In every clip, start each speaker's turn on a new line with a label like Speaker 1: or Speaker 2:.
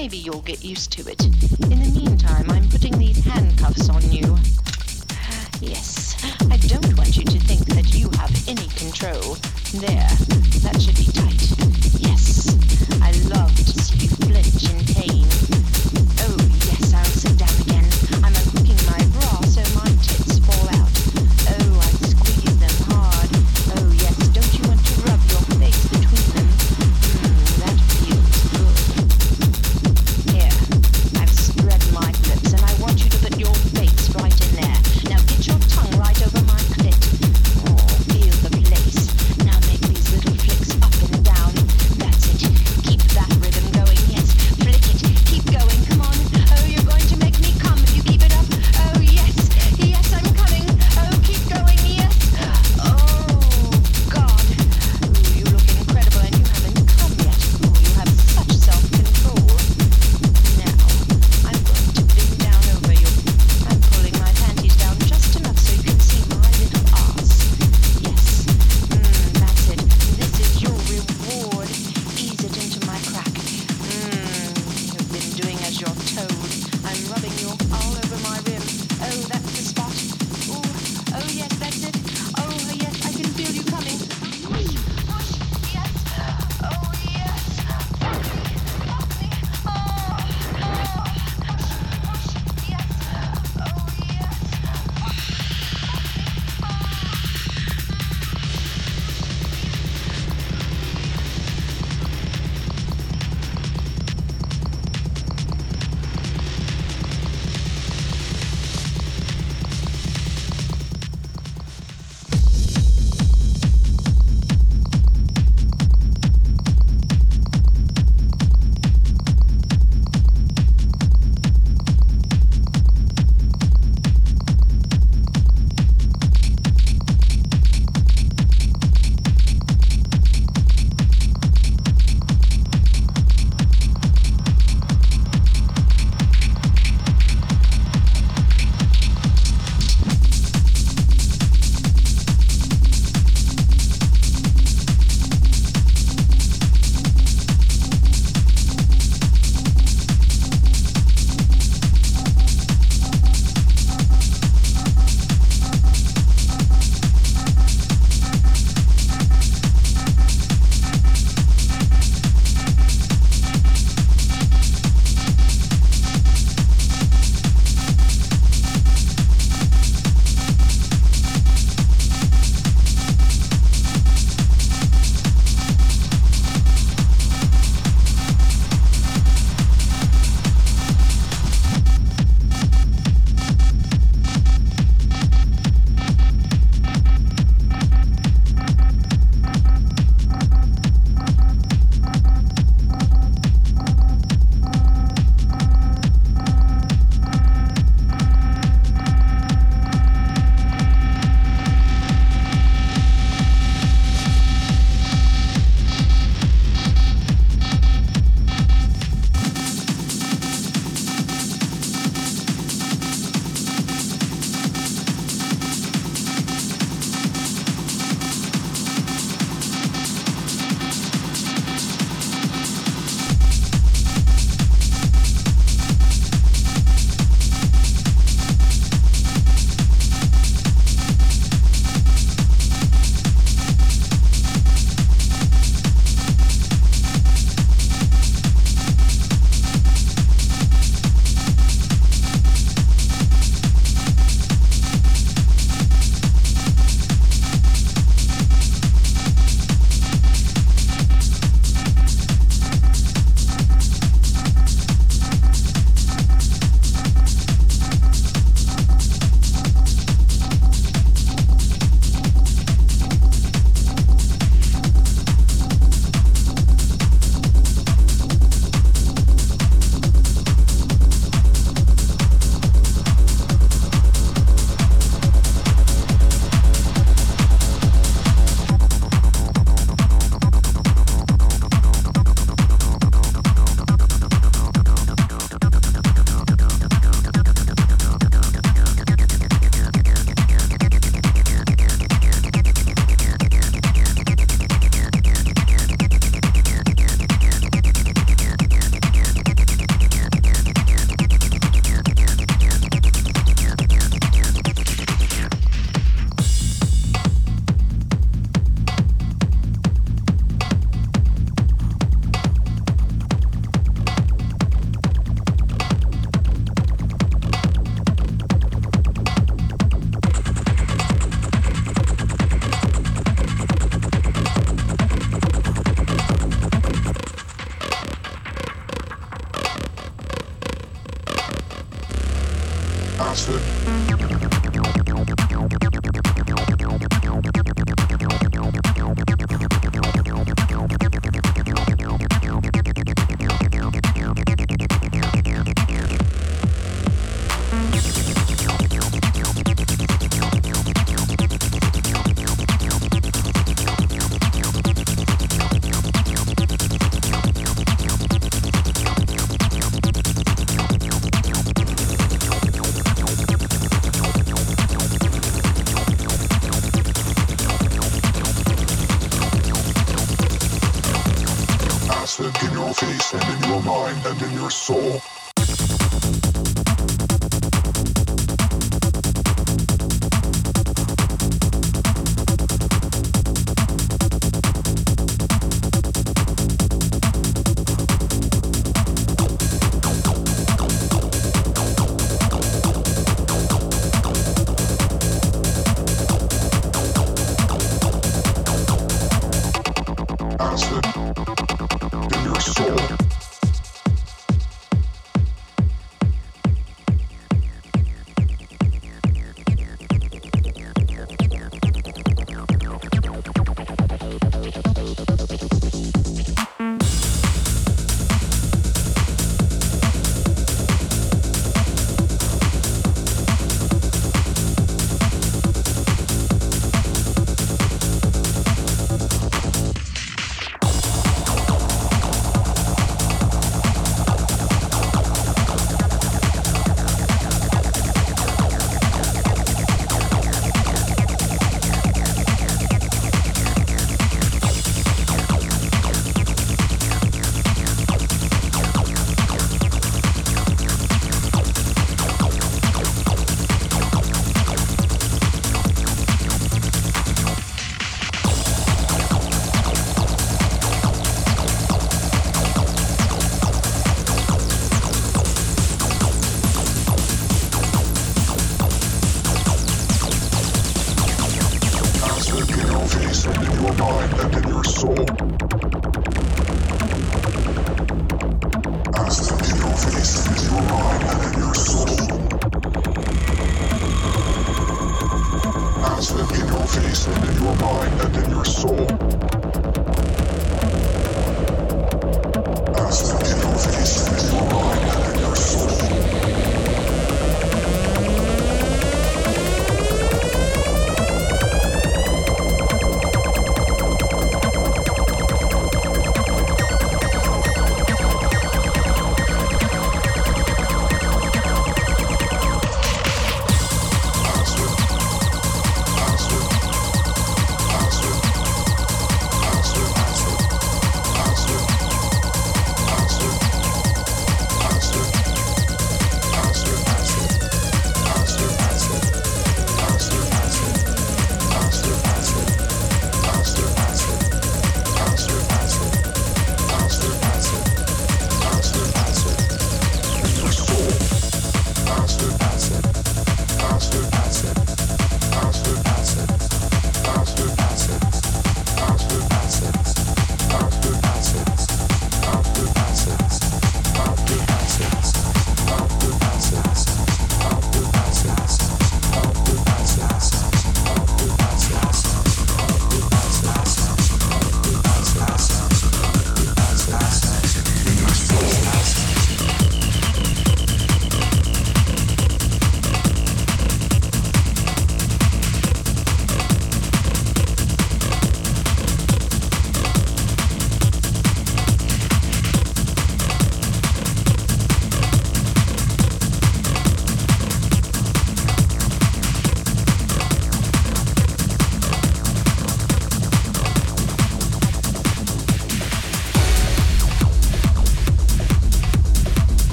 Speaker 1: Maybe you'll get used to it.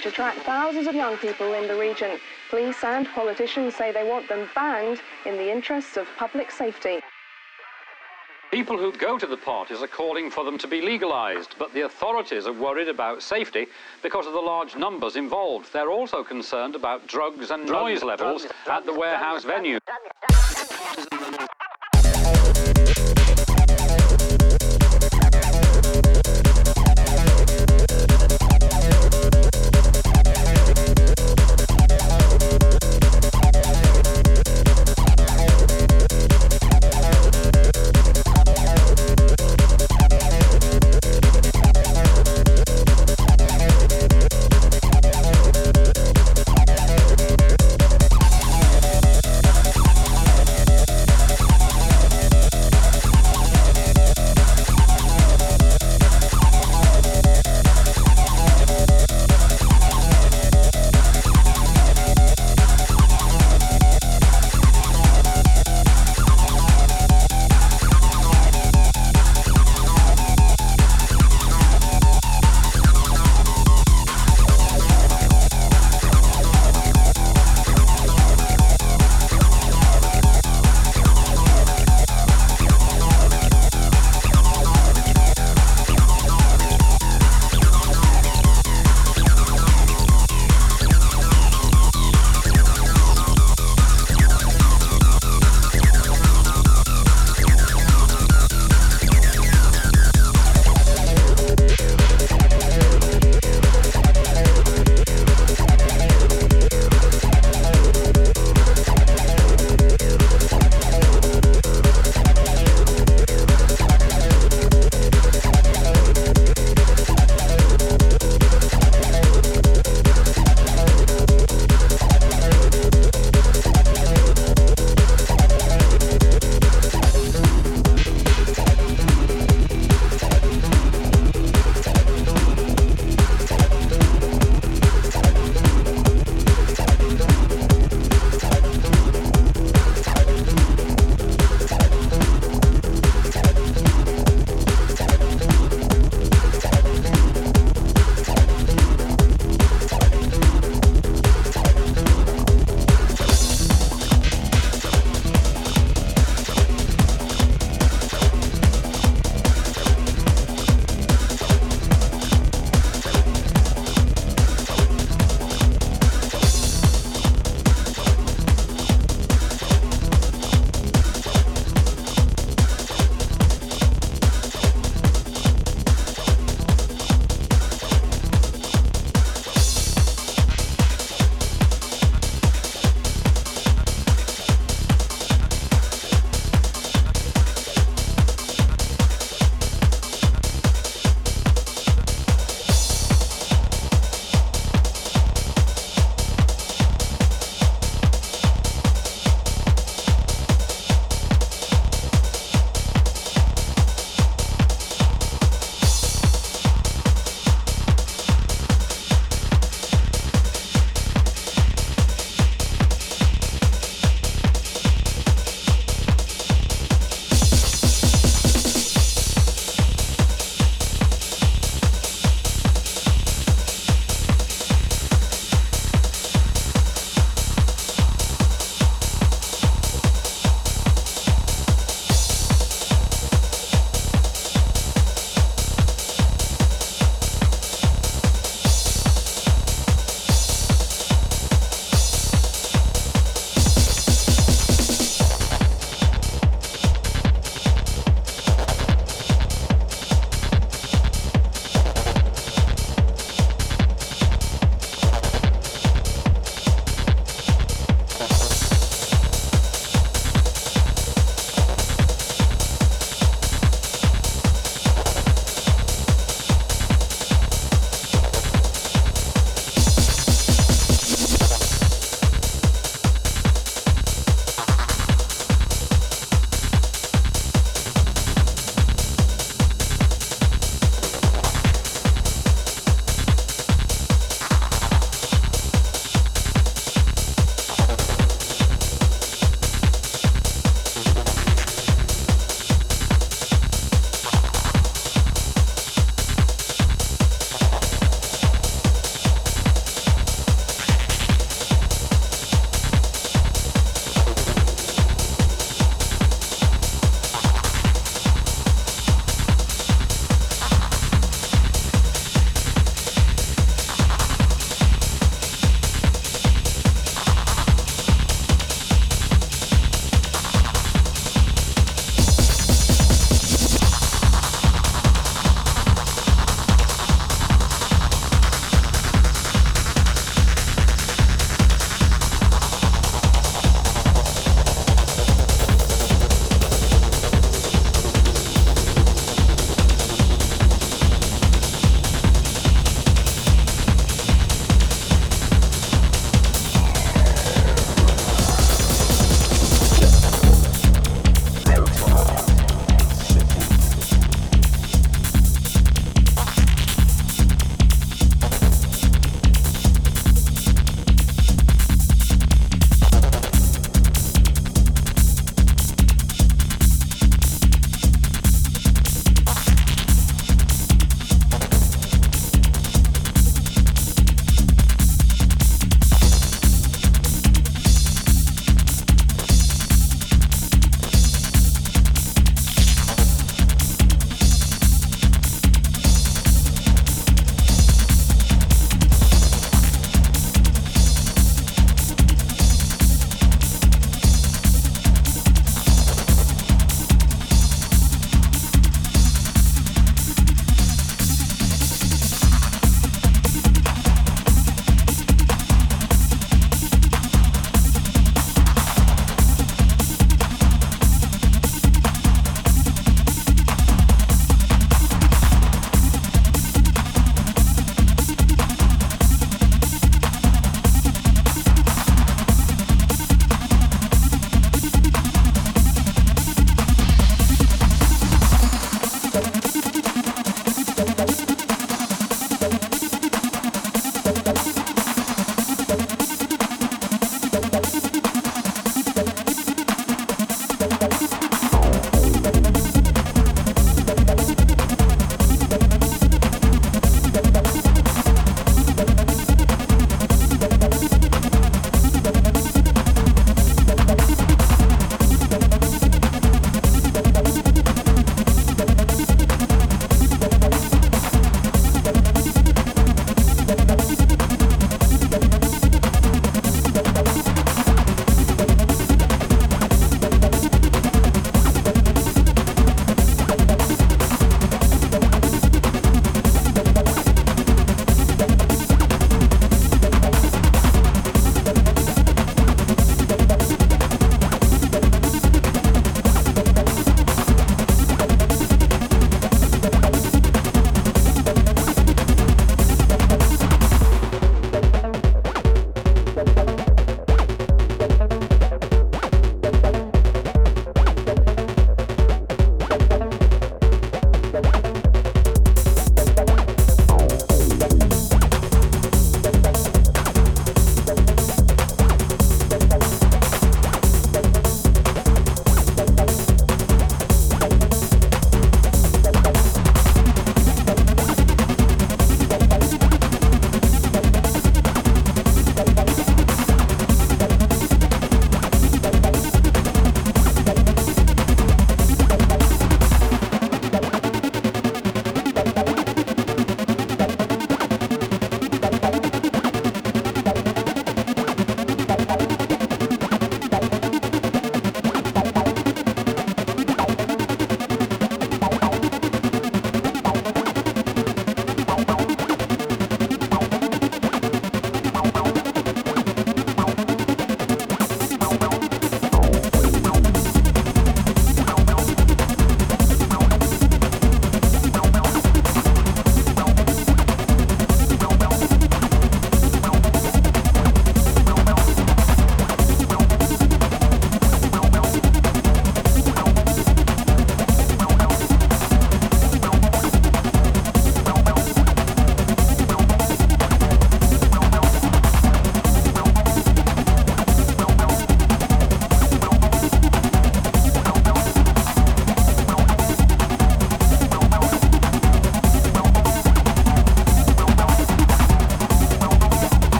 Speaker 2: Which attract thousands of young people in the region. Police and politicians say they want them banned in the interests of public safety.
Speaker 3: People who go to the parties are calling for them to be legalised, but the authorities are worried about safety because of the large numbers involved. They're also concerned about drugs and noise levels at the warehouse venue.